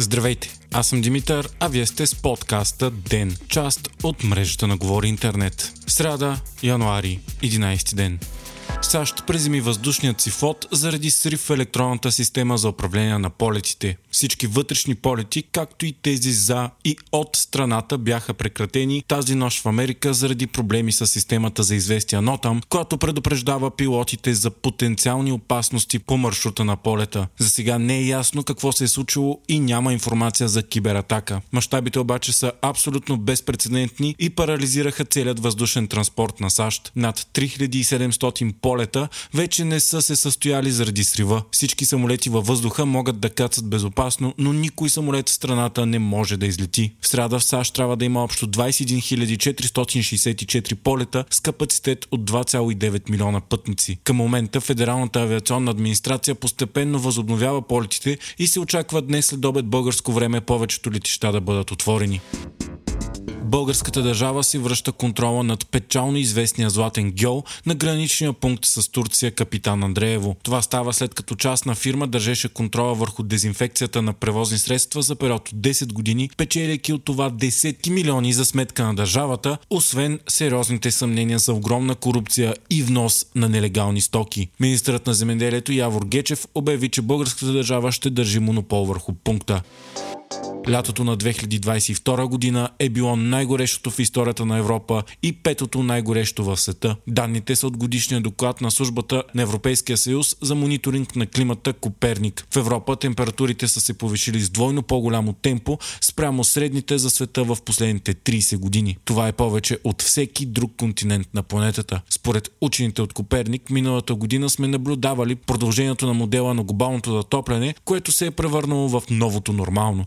Здравейте, аз съм Димитър, а вие сте с подкаста ДЕН, част от мрежата на Говори Интернет. Сряда, януари, 11 ден. САЩ преземи въздушният си флот заради срив в електронната система за управление на полетите. Всички вътрешни полети, както и тези за и от страната бяха прекратени тази нощ в Америка заради проблеми с системата за известия Нотам, която предупреждава пилотите за потенциални опасности по маршрута на полета. За сега не е ясно какво се е случило и няма информация за кибератака. Мащабите обаче са абсолютно безпредседентни и парализираха целият въздушен транспорт на САЩ. Над 3700 полета вече не са се състояли заради срива. Всички самолети във въздуха могат да кацат безопасно, но никой самолет в страната не може да излети. В среда в САЩ трябва да има общо 21 464 полета с капацитет от 2,9 милиона пътници. Към момента Федералната авиационна администрация постепенно възобновява полетите и се очаква днес след обед българско време повечето летища да бъдат отворени българската държава си връща контрола над печално известния Златен гьол на граничния пункт с Турция Капитан Андреево. Това става след като частна фирма държеше контрола върху дезинфекцията на превозни средства за период от 10 години, печеляйки от това десетки милиони за сметка на държавата, освен сериозните съмнения за огромна корупция и внос на нелегални стоки. Министърът на земеделието Явор Гечев обяви, че българската държава ще държи монопол върху пункта. Лятото на 2022 година е било най-горещото в историята на Европа и петото най-горещо в света. Данните са от годишния доклад на службата на Европейския съюз за мониторинг на климата Коперник. В Европа температурите са се повишили с двойно по-голямо темпо спрямо средните за света в последните 30 години. Това е повече от всеки друг континент на планетата. Според учените от Коперник, миналата година сме наблюдавали продължението на модела на глобалното затопляне, което се е превърнало в новото нормално.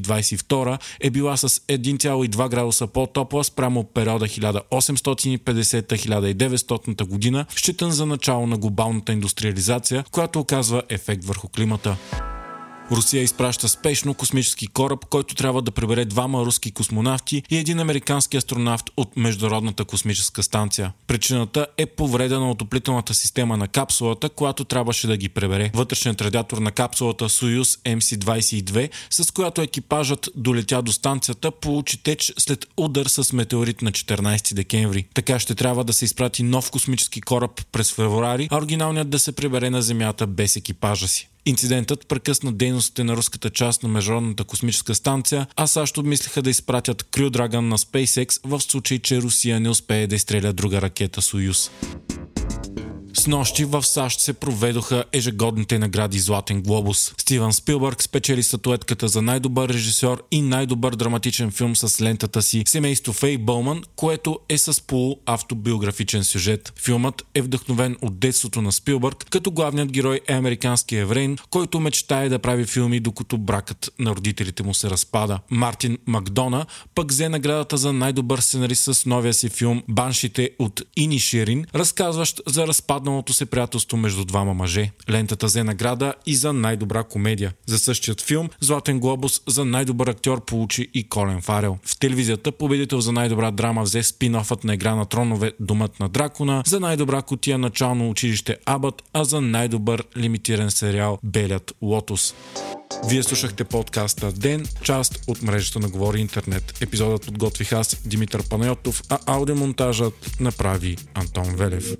2022 е била с 1,2 градуса по-топла спрямо периода 1850-1900 година, считан за начало на глобалната индустриализация, която оказва ефект върху климата. Русия изпраща спешно космически кораб, който трябва да прибере двама руски космонавти и един американски астронавт от Международната космическа станция. Причината е повреда на отоплителната система на капсулата, която трябваше да ги пребере. Вътрешният радиатор на капсулата Союз MC-22, с която екипажът долетя до станцията, получи теч след удар с метеорит на 14 декември. Така ще трябва да се изпрати нов космически кораб през февруари, а оригиналният да се прибере на Земята без екипажа си. Инцидентът прекъсна дейностите на руската част на Международната космическа станция, а САЩ обмислиха да изпратят Crew Dragon на SpaceX в случай, че Русия не успее да изстреля друга ракета Союз. С нощи в САЩ се проведоха ежегодните награди Златен глобус. Стивън Спилбърг спечели статуетката за най-добър режисьор и най-добър драматичен филм с лентата си Семейство Фей Бълман, което е с полуавтобиографичен сюжет. Филмът е вдъхновен от детството на Спилбърг, като главният герой е американски еврейн, който мечтае да прави филми, докато бракът на родителите му се разпада. Мартин Макдона пък взе наградата за най-добър сценарист с новия си филм Баншите от Иниширин, разказващ за разпадна разпадналото се приятелство между двама мъже. Лентата взе награда и за най-добра комедия. За същият филм Златен глобус за най-добър актьор получи и Колен Фарел. В телевизията победител за най-добра драма взе спин-офът на Игра на тронове Думът на дракона, за най-добра котия начално училище Абът, а за най-добър лимитиран сериал Белят лотос. Вие слушахте подкаста Ден, част от мрежата на Говори Интернет. Епизодът подготвих аз, Димитър Панайотов, а аудиомонтажът направи Антон Велев.